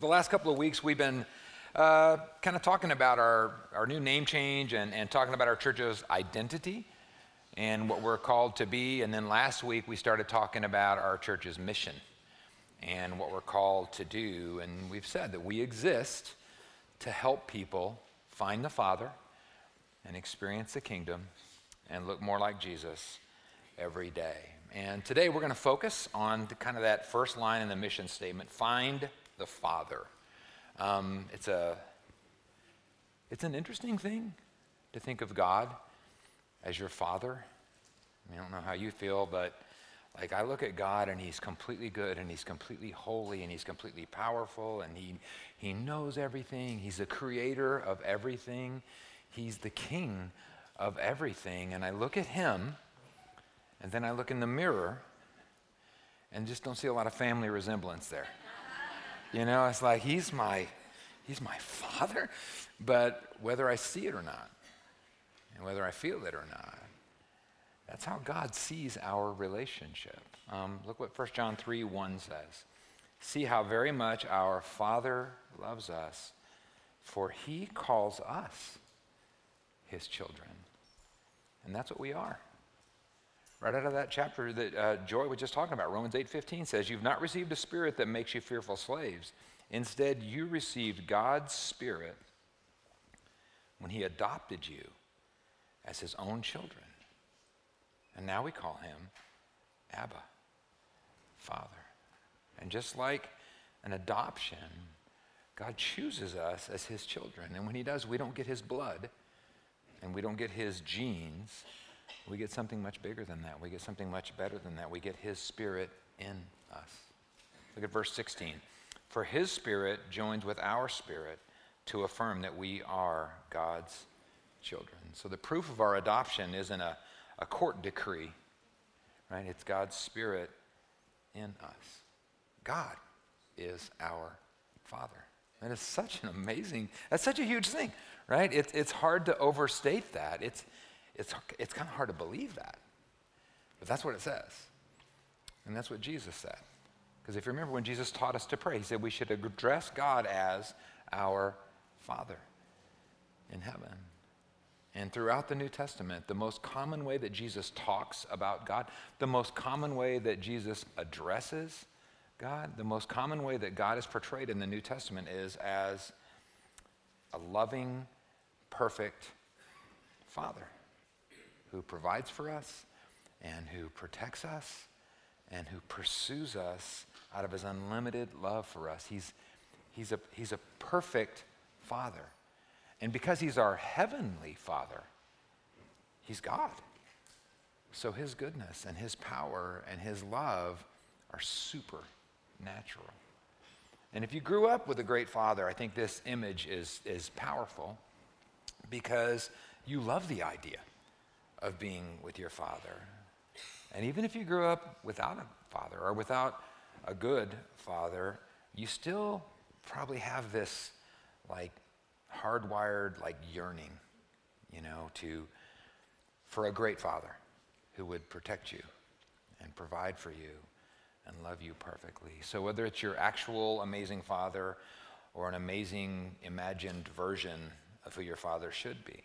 The last couple of weeks, we've been uh, kind of talking about our, our new name change and, and talking about our church's identity and what we're called to be. And then last week, we started talking about our church's mission and what we're called to do. And we've said that we exist to help people find the Father and experience the kingdom and look more like Jesus every day. And today, we're going to focus on the, kind of that first line in the mission statement find the Father. Um, it's, a, it's an interesting thing to think of God as your Father. I, mean, I don't know how you feel, but like I look at God and He's completely good and He's completely holy and He's completely powerful and He, he knows everything. He's the creator of everything. He's the king of everything. And I look at Him and then I look in the mirror and just don't see a lot of family resemblance there. You know, it's like he's my he's my father, but whether I see it or not, and whether I feel it or not, that's how God sees our relationship. Um, look what 1 John 3 1 says. See how very much our Father loves us, for he calls us his children. And that's what we are. Right out of that chapter that uh, Joy was just talking about, Romans 8:15 says, "You've not received a spirit that makes you fearful slaves. Instead, you received God's spirit when he adopted you as his own children. And now we call him Abba, Father. And just like an adoption, God chooses us as his children. And when he does, we don't get his blood and we don't get his genes we get something much bigger than that. We get something much better than that. We get His Spirit in us. Look at verse 16. For His Spirit joins with our spirit to affirm that we are God's children. So the proof of our adoption isn't a, a court decree, right? It's God's Spirit in us. God is our Father. That is such an amazing, that's such a huge thing, right? It, it's hard to overstate that. It's, it's, it's kind of hard to believe that. But that's what it says. And that's what Jesus said. Because if you remember when Jesus taught us to pray, he said we should address God as our Father in heaven. And throughout the New Testament, the most common way that Jesus talks about God, the most common way that Jesus addresses God, the most common way that God is portrayed in the New Testament is as a loving, perfect Father who provides for us and who protects us and who pursues us out of his unlimited love for us. He's, he's, a, he's a perfect father. And because he's our heavenly father, he's God. So his goodness and his power and his love are supernatural. And if you grew up with a great father, I think this image is, is powerful because you love the idea of being with your father. And even if you grew up without a father or without a good father, you still probably have this like hardwired like yearning, you know, to for a great father who would protect you and provide for you and love you perfectly. So whether it's your actual amazing father or an amazing imagined version of who your father should be,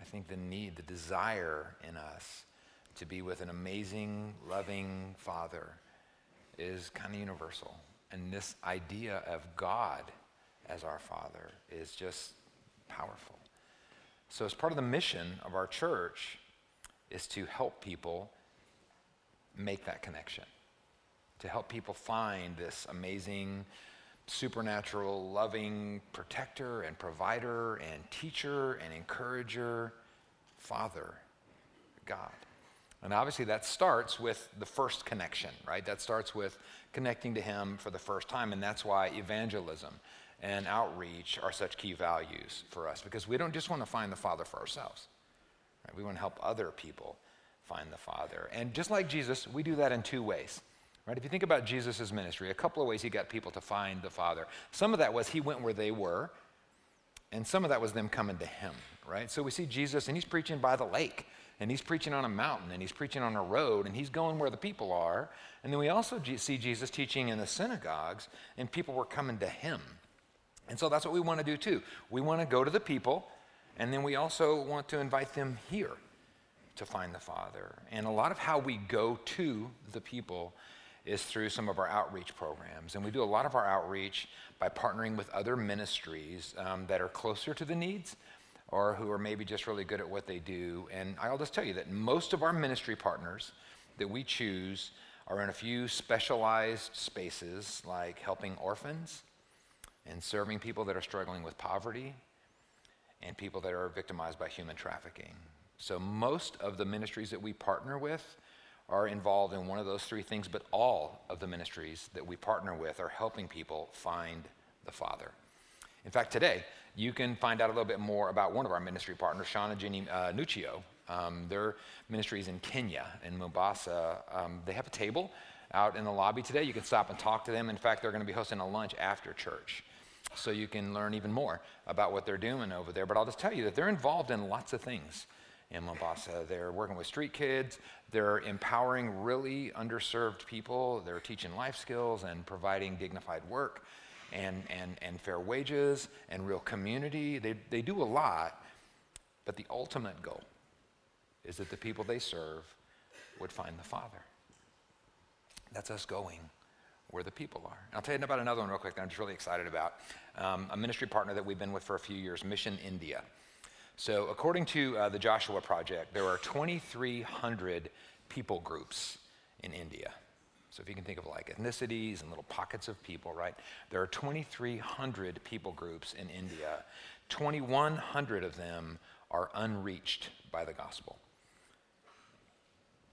I think the need, the desire in us to be with an amazing, loving Father is kind of universal. And this idea of God as our Father is just powerful. So, as part of the mission of our church, is to help people make that connection, to help people find this amazing supernatural, loving protector and provider and teacher and encourager, Father, God. And obviously, that starts with the first connection, right? That starts with connecting to Him for the first time. And that's why evangelism and outreach are such key values for us, because we don't just want to find the Father for ourselves. Right? We want to help other people find the Father. And just like Jesus, we do that in two ways. Right? If you think about Jesus' ministry, a couple of ways he got people to find the Father. Some of that was he went where they were, and some of that was them coming to him, right? So we see Jesus, and he's preaching by the lake, and he's preaching on a mountain and he's preaching on a road and he's going where the people are. And then we also see Jesus teaching in the synagogues and people were coming to him. And so that's what we want to do too. We want to go to the people and then we also want to invite them here to find the Father. And a lot of how we go to the people is through some of our outreach programs. And we do a lot of our outreach by partnering with other ministries um, that are closer to the needs or who are maybe just really good at what they do. And I'll just tell you that most of our ministry partners that we choose are in a few specialized spaces like helping orphans and serving people that are struggling with poverty and people that are victimized by human trafficking. So most of the ministries that we partner with are involved in one of those three things, but all of the ministries that we partner with are helping people find the Father. In fact, today, you can find out a little bit more about one of our ministry partners, Sean and Jenny uh, Nuccio. Um, their ministry is in Kenya, in Mombasa. Um, they have a table out in the lobby today. You can stop and talk to them. In fact, they're going to be hosting a lunch after church. So you can learn even more about what they're doing over there. But I'll just tell you that they're involved in lots of things in Mombasa. They're working with street kids, they're empowering really underserved people, they're teaching life skills and providing dignified work and, and, and fair wages and real community. They, they do a lot, but the ultimate goal is that the people they serve would find the Father. That's us going where the people are. And I'll tell you about another one real quick that I'm just really excited about. Um, a ministry partner that we've been with for a few years, Mission India. So, according to uh, the Joshua Project, there are 2,300 people groups in India. So, if you can think of like ethnicities and little pockets of people, right? There are 2,300 people groups in India. 2,100 of them are unreached by the gospel.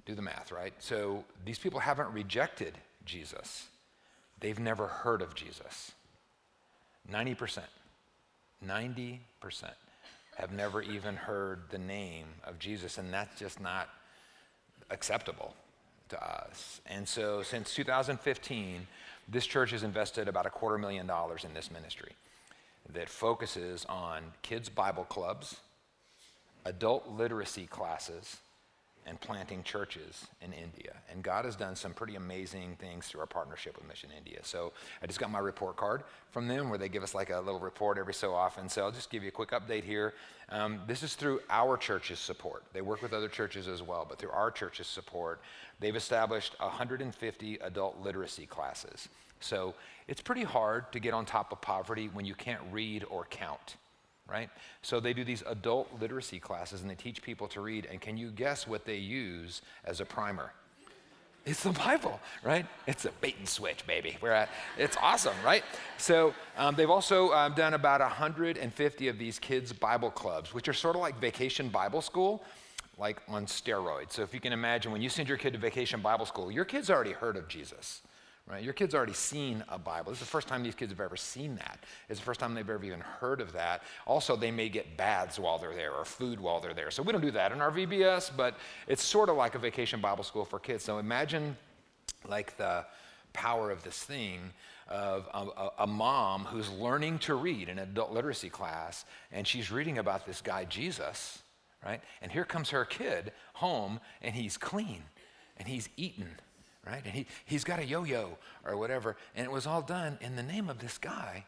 Do the math, right? So, these people haven't rejected Jesus, they've never heard of Jesus. 90%. 90% have never even heard the name of Jesus, and that's just not acceptable to us. And so, since 2015, this church has invested about a quarter million dollars in this ministry that focuses on kids' Bible clubs, adult literacy classes, and planting churches in India. And God has done some pretty amazing things through our partnership with Mission India. So I just got my report card from them where they give us like a little report every so often. So I'll just give you a quick update here. Um, this is through our church's support. They work with other churches as well, but through our church's support, they've established 150 adult literacy classes. So it's pretty hard to get on top of poverty when you can't read or count right? So they do these adult literacy classes and they teach people to read. And can you guess what they use as a primer? It's the Bible, right? It's a bait and switch, baby. We're at, it's awesome, right? So um, they've also um, done about 150 of these kids' Bible clubs, which are sort of like vacation Bible school, like on steroids. So if you can imagine, when you send your kid to vacation Bible school, your kid's already heard of Jesus. Right? Your kid's already seen a Bible. This is the first time these kids have ever seen that. It's the first time they've ever even heard of that. Also, they may get baths while they're there or food while they're there. So we don't do that in our VBS, but it's sort of like a vacation Bible school for kids. So imagine like the power of this thing of a, a, mom who's learning to read in an adult literacy class, and she's reading about this guy, Jesus, right? And here comes her kid home, and he's clean, and he's eaten right? And he, he's got a yo yo or whatever. And it was all done in the name of this guy,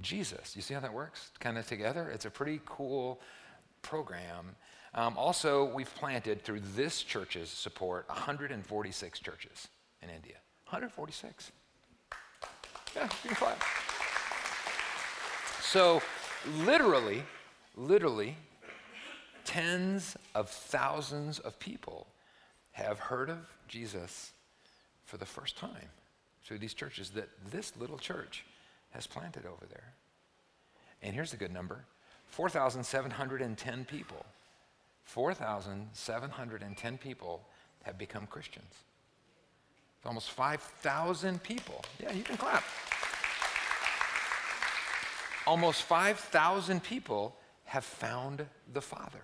Jesus. You see how that works kind of together? It's a pretty cool program. Um, also, we've planted through this church's support 146 churches in India. 146. Yeah. So, literally, literally, tens of thousands of people have heard of Jesus for the first time through these churches that this little church has planted over there. And here's a good number 4,710 people. 4,710 people have become Christians. It's almost 5,000 people. Yeah, you can clap. Almost 5,000 people have found the Father.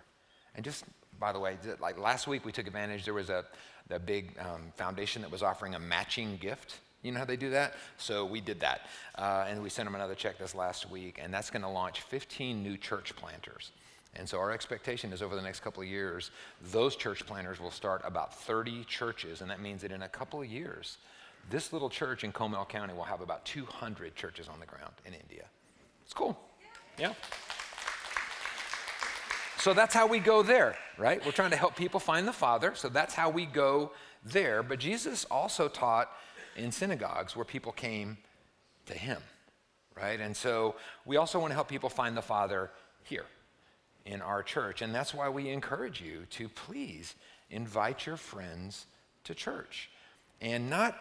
And just by the way, like last week we took advantage, there was a, a big um, foundation that was offering a matching gift. You know how they do that? So we did that. Uh, and we sent them another check this last week, and that's going to launch 15 new church planters. And so our expectation is over the next couple of years, those church planters will start about 30 churches. And that means that in a couple of years, this little church in Comal County will have about 200 churches on the ground in India. It's cool. Yeah. So that's how we go there, right? We're trying to help people find the Father. So that's how we go there. But Jesus also taught in synagogues where people came to him, right? And so we also want to help people find the Father here in our church. And that's why we encourage you to please invite your friends to church and not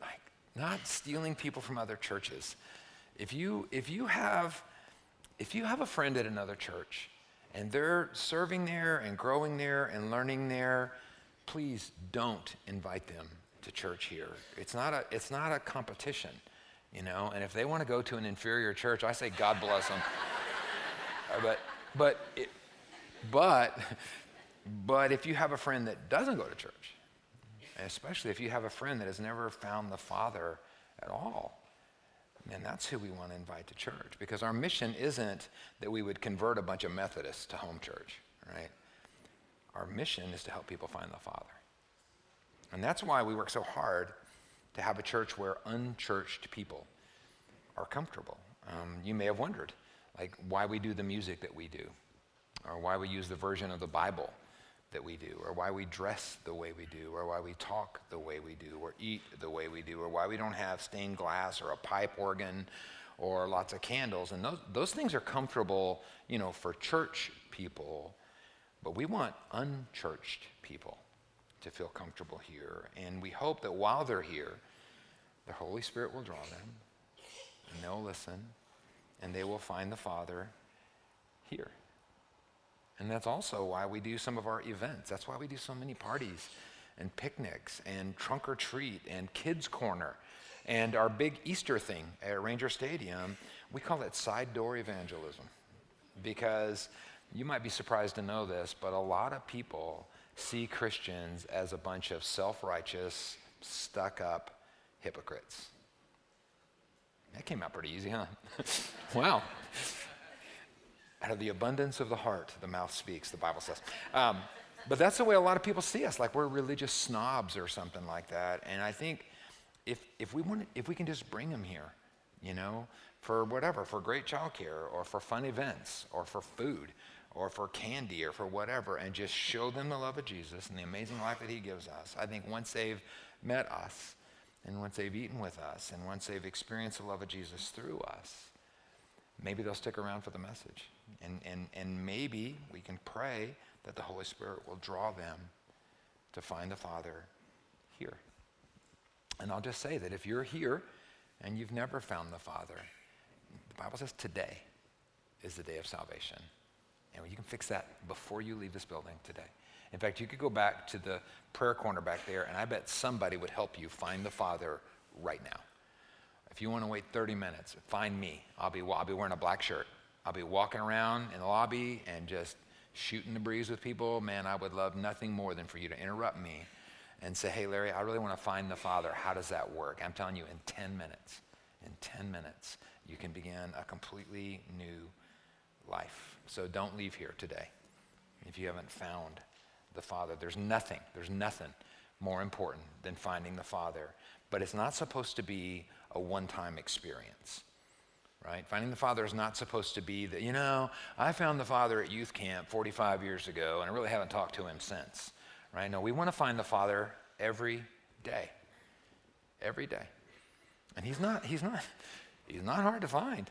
like not stealing people from other churches. If you if you have if you have a friend at another church and they're serving there and growing there and learning there, please don't invite them to church here. It's not a it's not a competition, you know. And if they want to go to an inferior church, I say God bless them. Uh, but but, it, but, but if you have a friend that doesn't go to church, especially if you have a friend that has never found the Father at all, then that's who we want to invite to church. Because our mission isn't that we would convert a bunch of Methodists to home church, right? Our mission is to help people find the Father. And that's why we work so hard to have a church where unchurched people are comfortable. Um, you may have wondered like why we do the music that we do, or why we use the version of the Bible that we do, or why we dress the way we do, or why we talk the way we do, or eat the way we do, or why we don't have stained glass or a pipe organ or lots of candles. And those, those things are comfortable, you know, for church people, but we want unchurched people to feel comfortable here. And we hope that while they're here, the Holy Spirit will draw them, and they'll listen, and they will find the Father here. And that's also why we do some of our events. That's why we do so many parties and picnics and trunk or treat and kids' corner and our big Easter thing at Ranger Stadium. We call it side door evangelism because you might be surprised to know this, but a lot of people see Christians as a bunch of self righteous, stuck up hypocrites. That came out pretty easy, huh? wow. Out of the abundance of the heart, the mouth speaks, the Bible says. Um, but that's the way a lot of people see us, like we're religious snobs or something like that. And I think if, if, we, want, if we can just bring them here, you know, for whatever, for great childcare or for fun events or for food or for candy or for whatever, and just show them the love of Jesus and the amazing life that He gives us, I think once they've met us, and once they've eaten with us, and once they've experienced the love of Jesus through us, maybe they'll stick around for the message. And, and, and maybe we can pray that the Holy Spirit will draw them to find the Father here. And I'll just say that if you're here and you've never found the Father, the Bible says today is the day of salvation. And you can fix that before you leave this building today. In fact, you could go back to the prayer corner back there, and I bet somebody would help you find the Father right now. If you want to wait 30 minutes, find me. I'll be, I'll be wearing a black shirt. I'll be walking around in the lobby and just shooting the breeze with people. Man, I would love nothing more than for you to interrupt me and say, hey, Larry, I really want to find the Father. How does that work? I'm telling you, in 10 minutes, in 10 minutes, you can begin a completely new life. So don't leave here today if you haven't found the Father. There's nothing, there's nothing more important than finding the Father. But it's not supposed to be a one time experience, right? Finding the Father is not supposed to be that, you know, I found the Father at youth camp 45 years ago and I really haven't talked to him since, right? No, we want to find the Father every day. Every day. And he's not, he's not, he's not hard to find.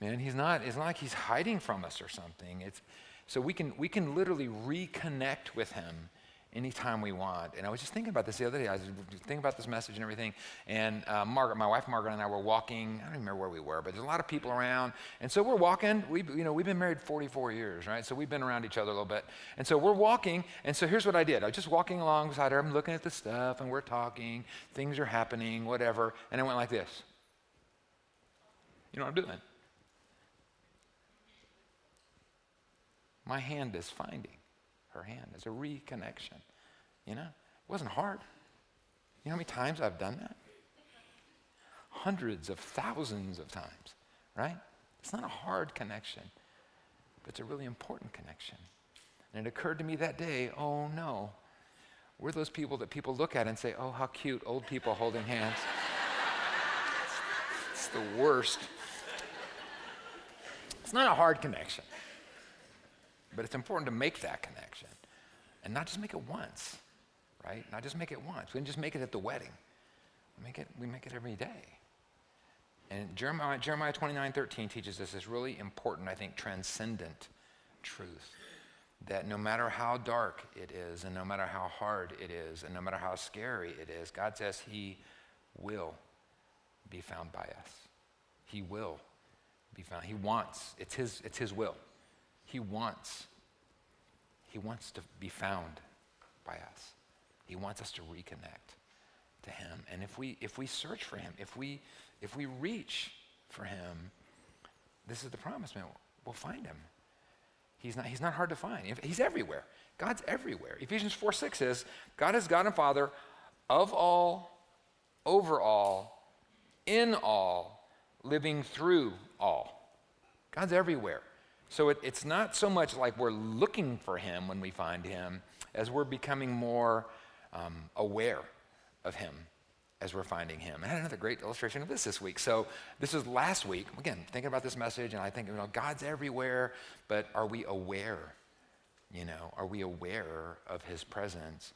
Man, he's not, it's not like he's hiding from us or something. It's, so we can, we can literally reconnect with him anytime we want. And I was just thinking about this the other day. I was thinking about this message and everything. And uh, Margaret, my wife Margaret, and I were walking. I don't remember where we were, but there's a lot of people around. And so we're walking. We, you know, we've been married 44 years, right? So we've been around each other a little bit. And so we're walking. And so here's what I did. I was just walking alongside her. I'm looking at the stuff, and we're talking. Things are happening, whatever. And I went like this. You know what I'm doing? My hand is finding her hand. It's a reconnection. You know, it wasn't hard. You know how many times I've done that? Hundreds of thousands of times, right? It's not a hard connection. but it's a really important connection. And it occurred to me that day oh no, we're those people that people look at and say, oh, how cute, old people holding hands. it's the worst. It's not a hard connection, but it's important to make that connection and not just make it once, right? Not just make it once. We didn't just make it at the wedding. We make it, we make it every day. And Jeremiah, Jeremiah 29 13 teaches us this really important, I think, transcendent truth that no matter how dark it is, and no matter how hard it is, and no matter how scary it is, God says He will be found by us. He will be found. He wants, it's His, it's his will. He wants, He wants to be found by us. He wants us to reconnect to Him. And if we, if we search for Him, if we, if we reach for Him, this is the promise, man. We'll find Him. He's not, he's not hard to find. He's everywhere. God's everywhere. Ephesians 4 6 says, God is God and Father of all, over all, in all, living through all. God's everywhere. So it, it's not so much like we're looking for Him when we find Him as we're becoming more um, aware of Him as we're finding him. And I had another great illustration of this this week. So this is last week. Again, thinking about this message, and I think, you know, God's everywhere, but are we aware? You know, are we aware of his presence?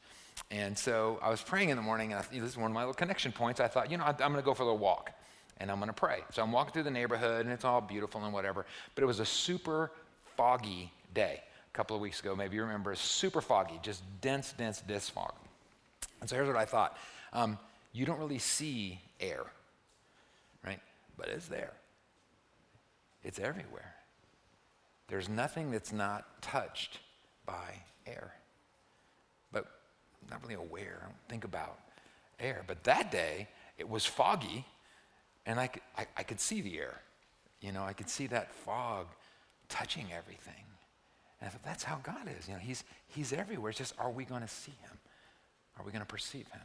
And so I was praying in the morning, and I, this is one of my little connection points. I thought, you know, I'm going to go for a little walk, and I'm going to pray. So I'm walking through the neighborhood, and it's all beautiful and whatever. But it was a super foggy day a couple of weeks ago. Maybe you remember, super foggy, just dense, dense, dense fog. And so here's what I thought. Um, you don't really see air, right? But it's there, it's everywhere. There's nothing that's not touched by air. But not really aware, I don't think about air. But that day, it was foggy, and I could, I, I could see the air. You know, I could see that fog touching everything. And I thought, that's how God is. You know, he's, he's everywhere. It's just, are we going to see him? Are we going to perceive him?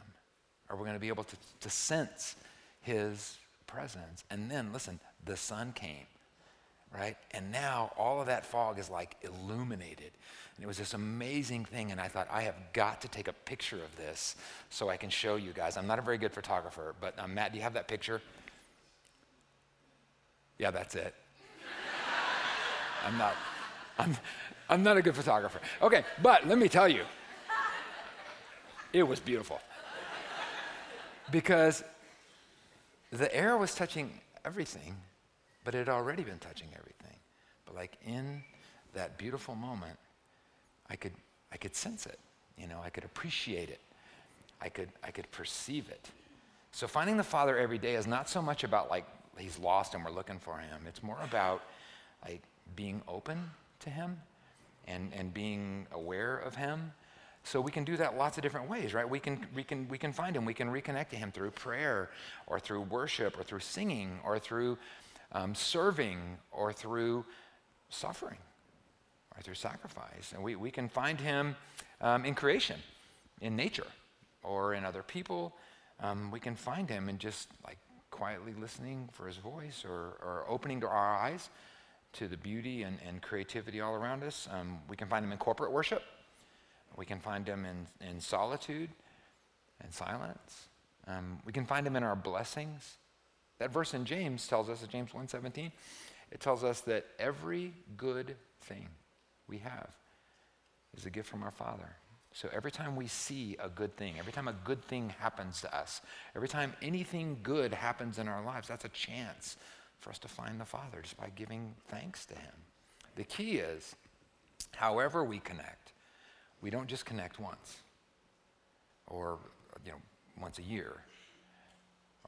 Are we going to be able to, to sense his presence? And then, listen, the sun came, right? And now all of that fog is like illuminated. And it was this amazing thing. And I thought, I have got to take a picture of this so I can show you guys. I'm not a very good photographer, but um, Matt, do you have that picture? Yeah, that's it. I'm not. I'm, I'm not a good photographer. Okay, but let me tell you, it was beautiful because the air was touching everything, but it had already been touching everything. But like in that beautiful moment, I could, I could sense it. You know, I could appreciate it. I could, I could perceive it. So finding the Father every day is not so much about like he's lost and we're looking for him. It's more about like being open to him and, and being aware of him so we can do that lots of different ways, right? We can, we, can, we can find him. We can reconnect to him through prayer or through worship or through singing or through um, serving or through suffering or through sacrifice. And we, we can find him um, in creation, in nature, or in other people. Um, we can find him in just like quietly listening for his voice or, or opening to our eyes to the beauty and, and creativity all around us. Um, we can find him in corporate worship. We can find him in, in solitude and silence. Um, we can find him in our blessings. That verse in James tells us, in James 1.17, it tells us that every good thing we have is a gift from our Father. So every time we see a good thing, every time a good thing happens to us, every time anything good happens in our lives, that's a chance for us to find the Father just by giving thanks to Him. The key is, however we connect, we don't just connect once or you know once a year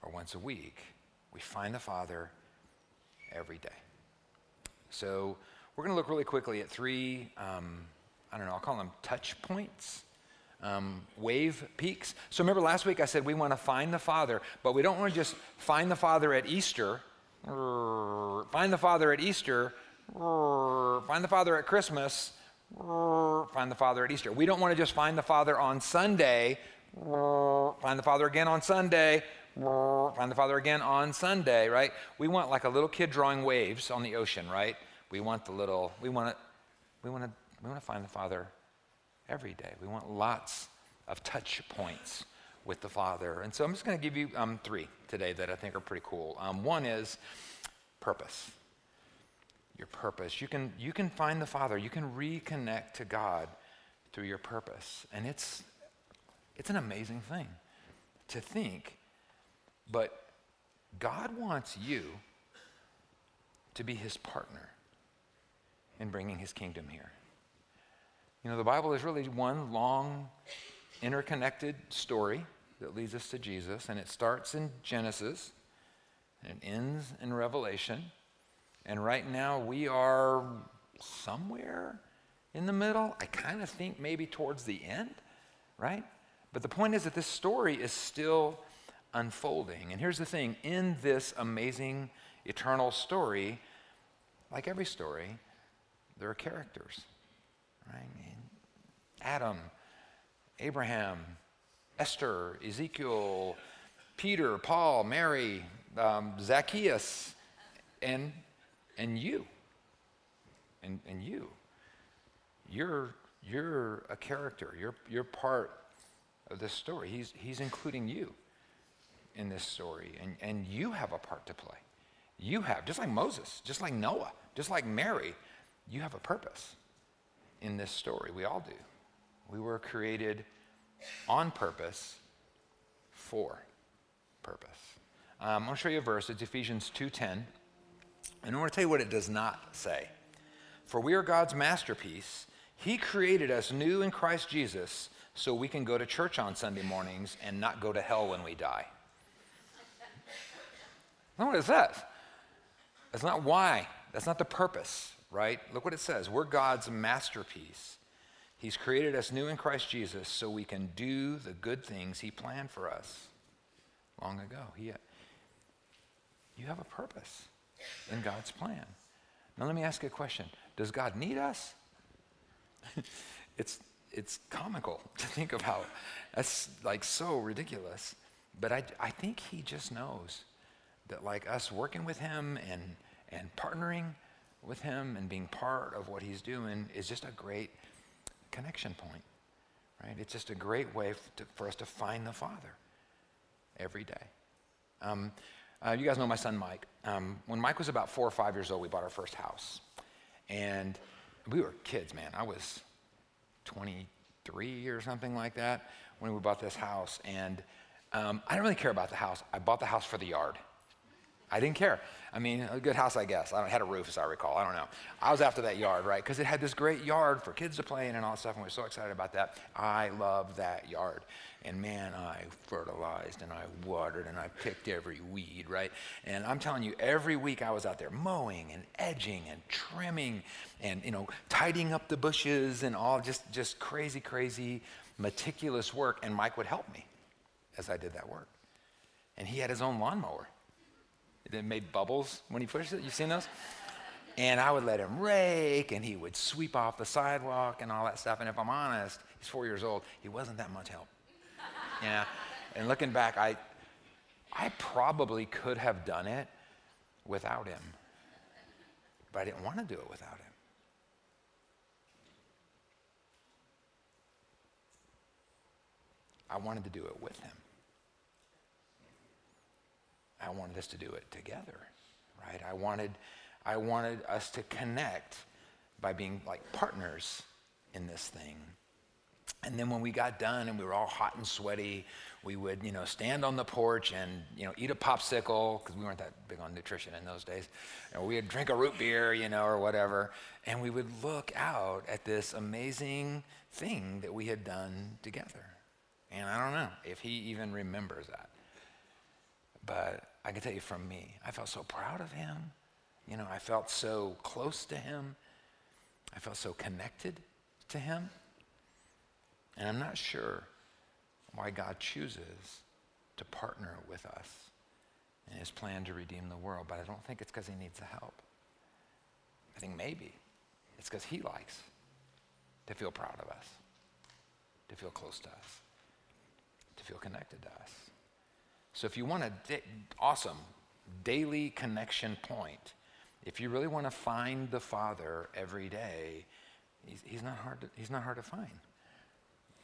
or once a week. We find the Father every day. So we're going to look really quickly at three, um, I don't know, I'll call them touch points, um, wave peaks. So remember last week I said we want to find the Father, but we don't want to just find the Father at Easter, find the Father at Easter, find the Father at Christmas, find the Father at Easter. We don't want to just find the Father on Sunday, find the Father again on Sunday, find the Father again on Sunday, right? We want like a little kid drawing waves on the ocean, right? We want the little, we want it we want to we want to find the Father every day. We want lots of touch points with the Father. And so I'm just going to give you um, three today that I think are pretty cool. Um, one is purpose. Your purpose. You can, you can find the Father, you can reconnect to God through your purpose. And it's, it's an amazing thing to think, but God wants you to be his partner in bringing his kingdom here. You know, the Bible is really one long, interconnected story that leads us to Jesus, and it starts in Genesis and it ends in Revelation. And right now we are somewhere in the middle. I kind of think maybe towards the end, right? But the point is that this story is still unfolding. And here's the thing in this amazing eternal story, like every story, there are characters, right? Adam, Abraham, Esther, Ezekiel, Peter, Paul, Mary, um, Zacchaeus, and, and you. And, and you. You're, you're a character. You're, you're part of this story. He's, he's including you in this story, and, and you have a part to play. You have, just like Moses, just like Noah, just like Mary, you have a purpose in this story. We all do. We were created on purpose for purpose. Um, I'm going to show you a verse. It's Ephesians 2.10. And I want to tell you what it does not say. For we are God's masterpiece. He created us new in Christ Jesus so we can go to church on Sunday mornings and not go to hell when we die. What it says. That's not why. That's not the purpose, right? Look what it says. We're God's masterpiece. He's created us new in Christ Jesus so we can do the good things He planned for us long ago. He, you have a purpose in God's plan. Now, let me ask you a question Does God need us? it's, it's comical to think how that's like so ridiculous. But I, I think He just knows that, like us working with Him and, and partnering with Him and being part of what He's doing is just a great connection point, right? It's just a great way to, for us to find the Father every day. Um, uh, you guys know my son Mike. Um, when Mike was about four or five years old, we bought our first house. And we were kids, man. I was 23 or something like that when we bought this house. And um, I didn't really care about the house. I bought the house for the yard. I didn't care. I mean, a good house, I guess. I had a roof, as I recall. I don't know. I was after that yard, right? Because it had this great yard for kids to play in and all that stuff, and we were so excited about that. I loved that yard. And man, I fertilized and I watered and I picked every weed, right? And I'm telling you, every week I was out there mowing and edging and trimming and, you know, tidying up the bushes and all just, just crazy, crazy, meticulous work. And Mike would help me as I did that work. And he had his own lawnmower. It made bubbles when he pushed it. You've seen those? And I would let him rake, and he would sweep off the sidewalk and all that stuff. And if I'm honest, he's four years old. He wasn't that much help. Yeah. And looking back, I, I probably could have done it without him, but I didn't want to do it without him. I wanted to do it with him. I wanted us to do it together, right? I wanted, I wanted us to connect by being like partners in this thing. And then when we got done and we were all hot and sweaty, we would, you know, stand on the porch and, you know, eat a popsicle because we weren't that big on nutrition in those days. Or we would drink a root beer, you know, or whatever. And we would look out at this amazing thing that we had done together. And I don't know if he even remembers that. But I can tell you from me, I felt so proud of him. You know, I felt so close to him. I felt so connected to him. And I'm not sure why God chooses to partner with us in his plan to redeem the world, but I don't think it's because he needs the help. I think maybe it's because he likes to feel proud of us, to feel close to us, to feel connected to us. So if you want a da- awesome daily connection point, if you really want to find the Father every day, He's, he's, not, hard to, he's not hard to find.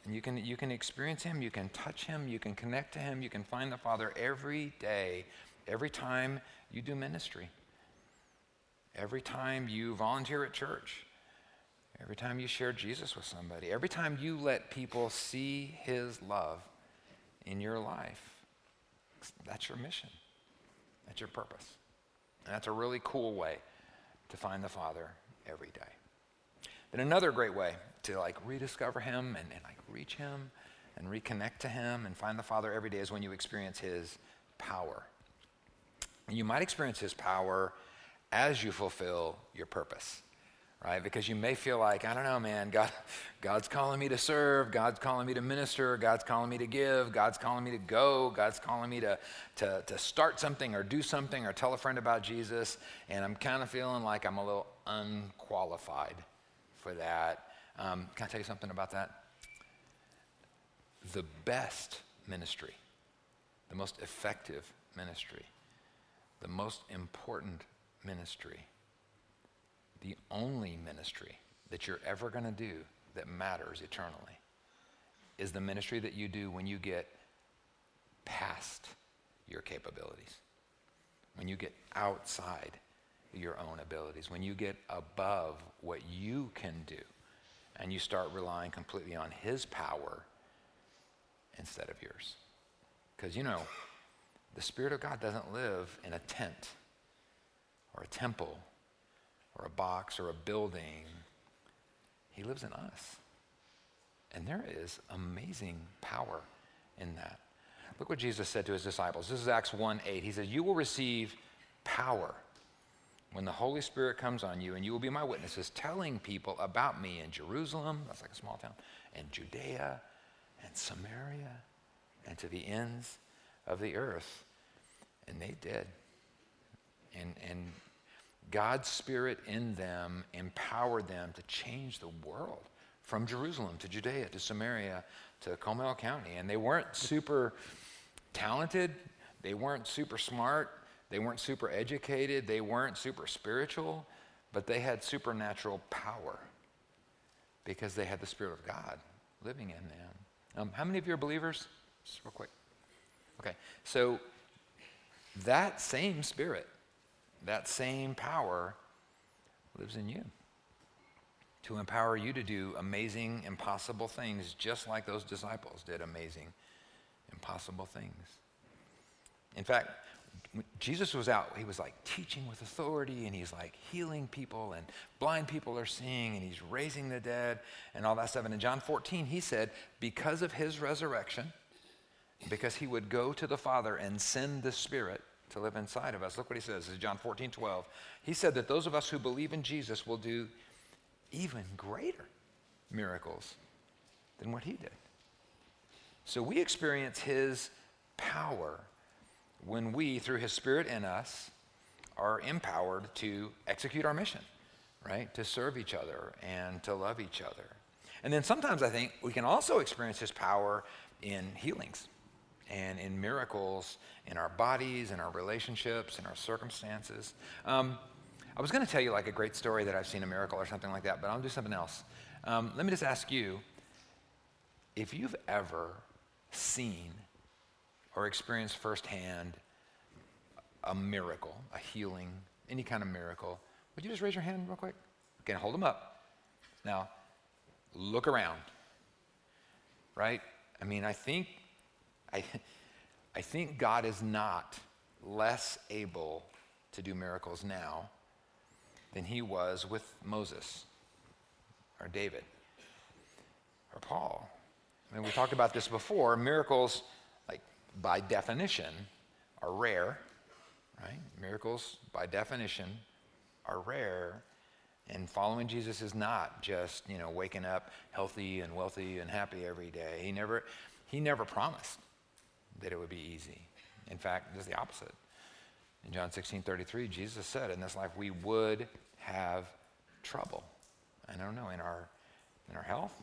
And you can, you can experience Him, you can touch Him, you can connect to Him, you can find the Father every day, every time you do ministry, every time you volunteer at church, every time you share Jesus with somebody, every time you let people see His love in your life. That's your mission, that's your purpose. And that's a really cool way to find the Father every day. Then another great way to like rediscover him and, and like reach him and reconnect to him and find the Father every day is when you experience his power. And you might experience his power as you fulfill your purpose right? Because you may feel like, I don't know, man, God, God's calling me to serve, God's calling me to minister, God's calling me to give, God's calling me to go, God's calling me to, to, to start something or do something or tell a friend about Jesus, and I'm kind of feeling like I'm a little unqualified for that. Um, can I tell you something about that? The best ministry, the most effective ministry, the most important ministry, the only ministry that you're ever going to do that matters eternally is the ministry that you do when you get past your capabilities, when you get outside your own abilities, when you get above what you can do and you start relying completely on His power instead of yours. Because, you know, the Spirit of God doesn't live in a tent or a temple or a box or a building. He lives in us. And there is amazing power in that. Look what Jesus said to his disciples. This is Acts 1 8. He said, You will receive power when the Holy Spirit comes on you, and you will be my witnesses, telling people about me in Jerusalem, that's like a small town, and Judea, and Samaria, and to the ends of the earth. And they did. And, and God's Spirit in them empowered them to change the world from Jerusalem to Judea to Samaria to Comal County. And they weren't super talented, they weren't super smart, they weren't super educated, they weren't super spiritual, but they had supernatural power because they had the Spirit of God living in them. Um, how many of you are believers? Just real quick. Okay, so that same Spirit, that same power lives in you to empower you to do amazing, impossible things, just like those disciples did amazing, impossible things. In fact, Jesus was out, he was like teaching with authority and he's like healing people and blind people are seeing and he's raising the dead and all that stuff. And in John 14, he said, because of his resurrection, because he would go to the Father and send the Spirit to live inside of us. Look what he says in John 14, 12. He said that those of us who believe in Jesus will do even greater miracles than what he did. So we experience his power when we, through His Spirit in us, are empowered to execute our mission, right? To serve each other and to love each other. And then sometimes I think we can also experience His power in healings and in miracles in our bodies, in our relationships, in our circumstances. Um, I was going to tell you like a great story that I've seen a miracle or something like that, but I'll do something else. Um, let me just ask you if you've ever seen or experienced firsthand a miracle, a healing, any kind of miracle, would you just raise your hand real quick? Okay, hold them up. Now, look around. Right? I mean, I think I, I think God is not less able to do miracles now than he was with Moses or David or Paul. I mean, we talked about this before. Miracles like by definition, are rare, right? Miracles, by definition, are rare. And following Jesus is not just, you know, waking up healthy and wealthy and happy every day. He never, he never promised that it would be easy. In fact, it's the opposite. In John 16, 33, Jesus said, in this life we would have trouble. I don't know, in our, in our health,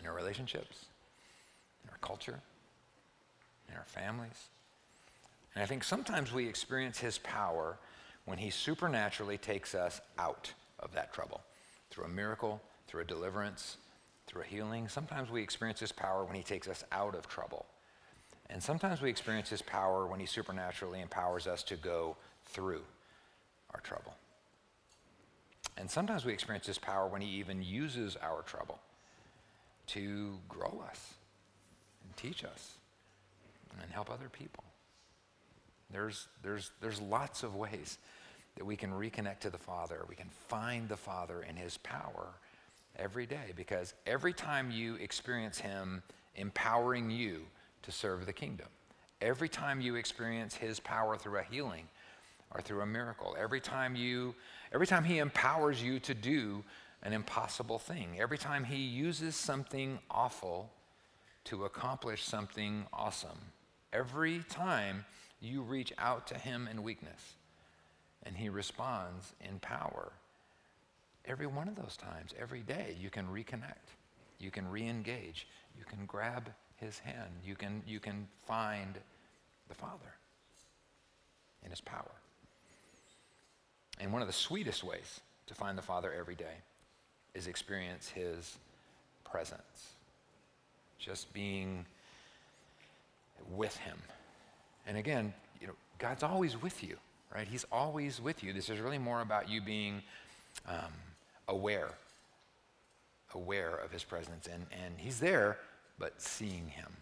in our relationships, in our culture in our families. And I think sometimes we experience his power when he supernaturally takes us out of that trouble, through a miracle, through a deliverance, through a healing. Sometimes we experience His power when He takes us out of trouble. And sometimes we experience His power when He supernaturally empowers us to go through our trouble. And sometimes we experience His power when He even uses our trouble to grow us and teach us and help other people. There's, there's, there's lots of ways that we can reconnect to the Father. We can find the Father and His power every day because every time you experience Him empowering you to serve the kingdom, every time you experience His power through a healing or through a miracle, every time you, every time He empowers you to do an impossible thing, every time He uses something awful to accomplish something awesome, every time you reach out to Him in weakness and He responds in power. Every one of those times, every day, you can reconnect, you can re engage, you can grab His hand, you can, you can find the Father in His power. And one of the sweetest ways to find the Father every day is experience His presence. Just being with Him. And again, you know, God's always with you right? He's always with you. This is really more about you being um, aware, aware of his presence. And, and he's there, but seeing him.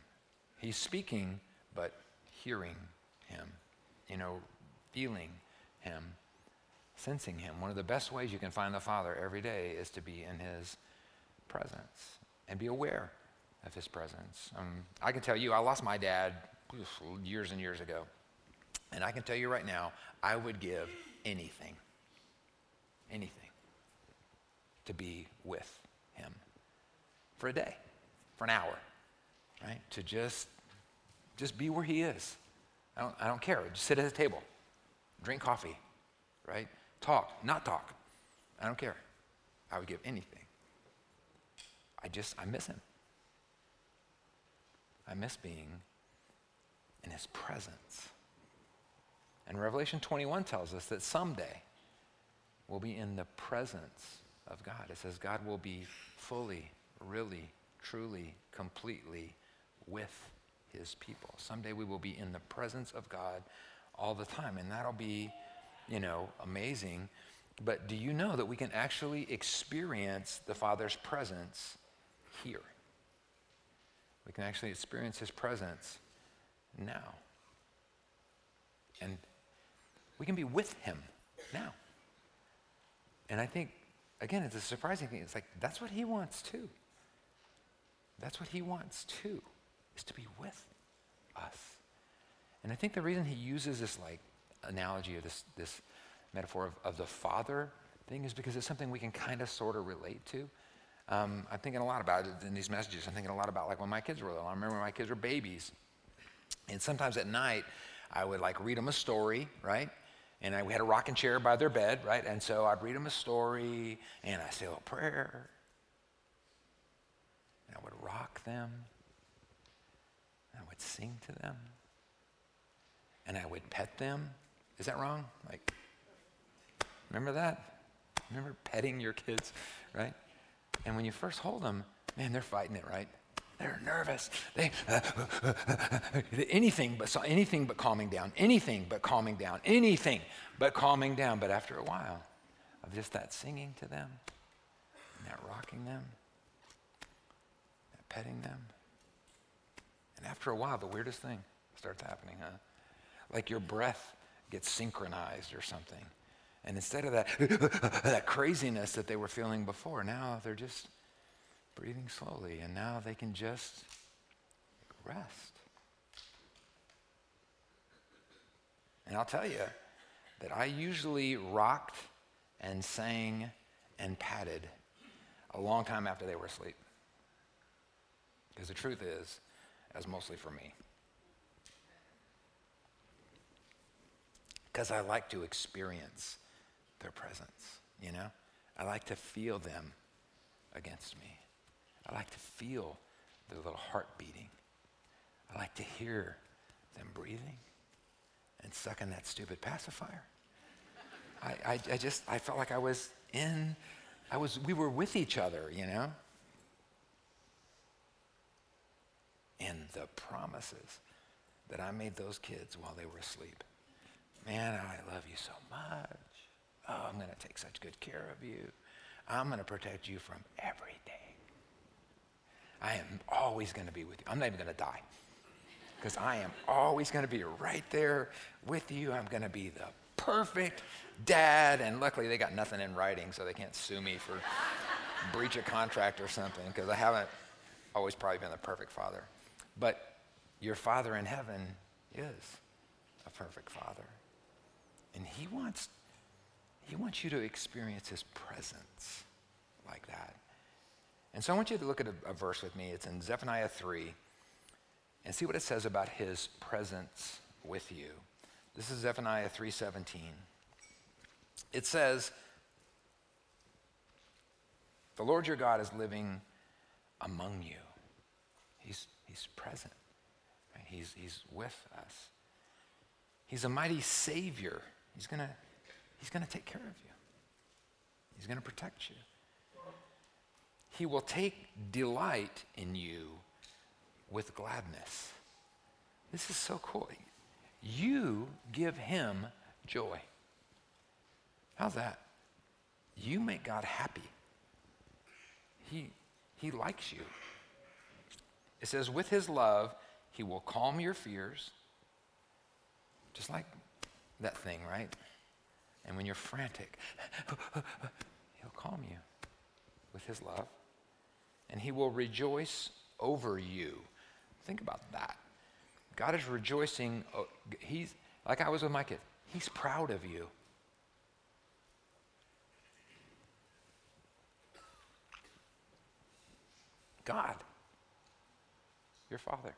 He's speaking, but hearing him, you know, feeling him, sensing him. One of the best ways you can find the Father every day is to be in his presence and be aware of his presence. Um, I can tell you, I lost my dad years and years ago. And I can tell you right now, I would give anything, anything to be with him for a day, for an hour, right? To just, just be where he is. I don't, I don't care. Just sit at the table, drink coffee, right? Talk, not talk. I don't care. I would give anything. I just, I miss him. I miss being in his presence. And Revelation 21 tells us that someday we'll be in the presence of God. It says God will be fully, really, truly, completely with his people. Someday we will be in the presence of God all the time, and that'll be, you know, amazing. But do you know that we can actually experience the Father's presence here? We can actually experience his presence now. And we can be with him now. And I think, again, it's a surprising thing. It's like, that's what he wants too. That's what he wants too, is to be with us. And I think the reason he uses this like analogy or this, this metaphor of, of the father thing is because it's something we can kind of sort of relate to. Um, I'm thinking a lot about it in these messages. I'm thinking a lot about like when my kids were little. I remember when my kids were babies. And sometimes at night, I would like read them a story, right? and I, we had a rocking chair by their bed, right? And so I'd read them a story, and I'd say a prayer, and I would rock them, I would sing to them, and I would pet them. Is that wrong? Like, remember that? Remember petting your kids, right? And when you first hold them, man, they're fighting it, right? They're nervous. They anything but anything but calming down. Anything but calming down. Anything but calming down. But after a while of just that singing to them, and that rocking them, petting them, and after a while, the weirdest thing starts happening, huh? Like your breath gets synchronized or something. And instead of that, that craziness that they were feeling before, now they're just breathing slowly, and now they can just rest. And I'll tell you that I usually rocked and sang and patted a long time after they were asleep. Because the truth is, as mostly for me. Because I like to experience their presence, you know? I like to feel them against me. I like to feel their little heart beating. I like to hear them breathing and sucking that stupid pacifier. I, I, I, just, I felt like I was in I was, we were with each other, you know? And the promises that I made those kids while they were asleep. Man, I love you so much. Oh, I'm going to take such good care of you. I'm going to protect you from everything. I am always going to be with you. I'm not even going to die because I am always going to be right there with you. I'm going to be the perfect dad. And luckily, they got nothing in writing, so they can't sue me for breach of contract or something because I haven't always probably been the perfect father. But your father in heaven is a perfect father. And he wants, he wants you to experience his presence like that. And so I want you to look at a, a verse with me. It's in Zephaniah 3 and see what it says about his presence with you. This is Zephaniah 3:17. It says, "The Lord your God is living among you. He's, he's present. Right? He's, he's with us. He's a mighty Savior. He's going to he's gonna take care of you, He's going to protect you. He will take delight in you with gladness. This is so cool. You give him joy. How's that? You make God happy. He, he likes you. It says, with his love, he will calm your fears. Just like that thing, right? And when you're frantic, he'll calm you with his love. And he will rejoice over you. Think about that. God is rejoicing. He's like I was with my kid. He's proud of you. God, your father,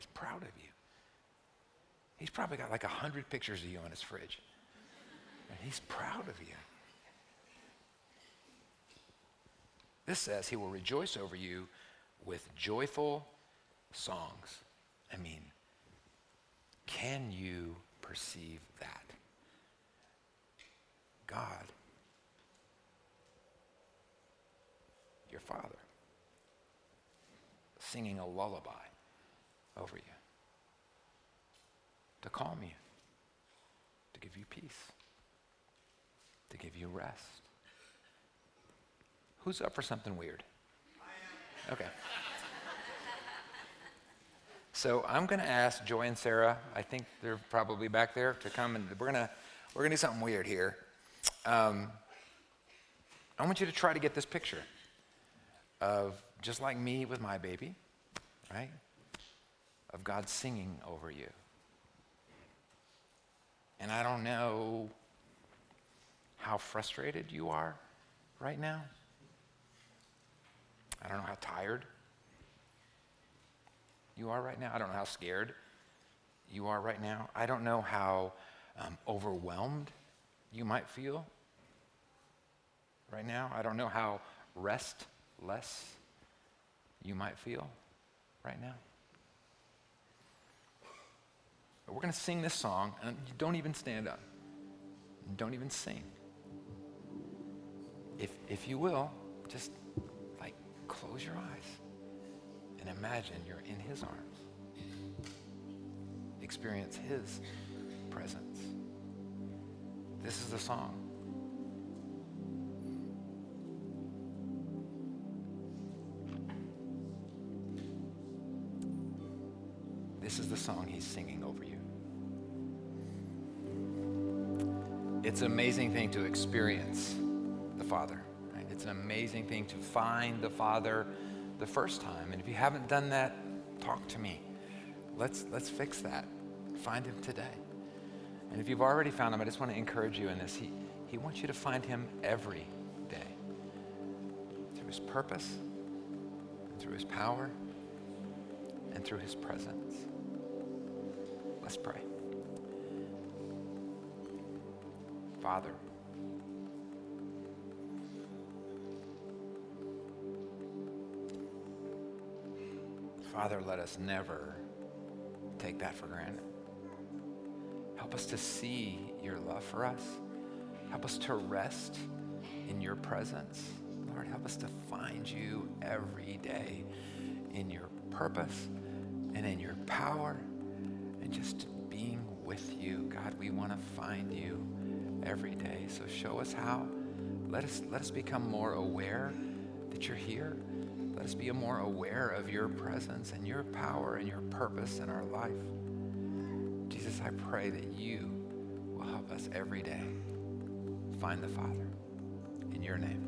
is proud of you. He's probably got like a hundred pictures of you on his fridge. And he's proud of you. This says he will rejoice over you with joyful songs. I mean, can you perceive that? God, your Father, singing a lullaby over you to calm you, to give you peace, to give you rest. Who's up for something weird? Okay. So I'm going to ask Joy and Sarah. I think they're probably back there to come, and we're going to we're going to do something weird here. Um, I want you to try to get this picture of just like me with my baby, right? Of God singing over you. And I don't know how frustrated you are right now. I don't know how tired you are right now. I don't know how scared you are right now. I don't know how um, overwhelmed you might feel right now. I don't know how restless you might feel right now. But we're going to sing this song, and don't even stand up. Don't even sing. If, if you will, just like close your eyes and imagine you're in his arms. Experience his presence. This is the song. This is the song he's singing over you. It's an amazing thing to experience the Father. Right? It's an amazing thing to find the Father the first time. And if you haven't done that, talk to me. Let's, let's fix that. Find him today. And if you've already found him, I just want to encourage you in this. He, he wants you to find him every day through his purpose, and through his power, and through his presence. Let's pray. Father, Father, let us never take that for granted. Help us to see your love for us. Help us to rest in your presence. Lord, help us to find you every day in your purpose and in your power and just being with you. God, we want to find you every day. So show us how. Let us, let us become more aware that you're here. Let us be more aware of your presence and your power and your purpose in our life. Jesus, I pray that you will help us every day find the Father. In your name.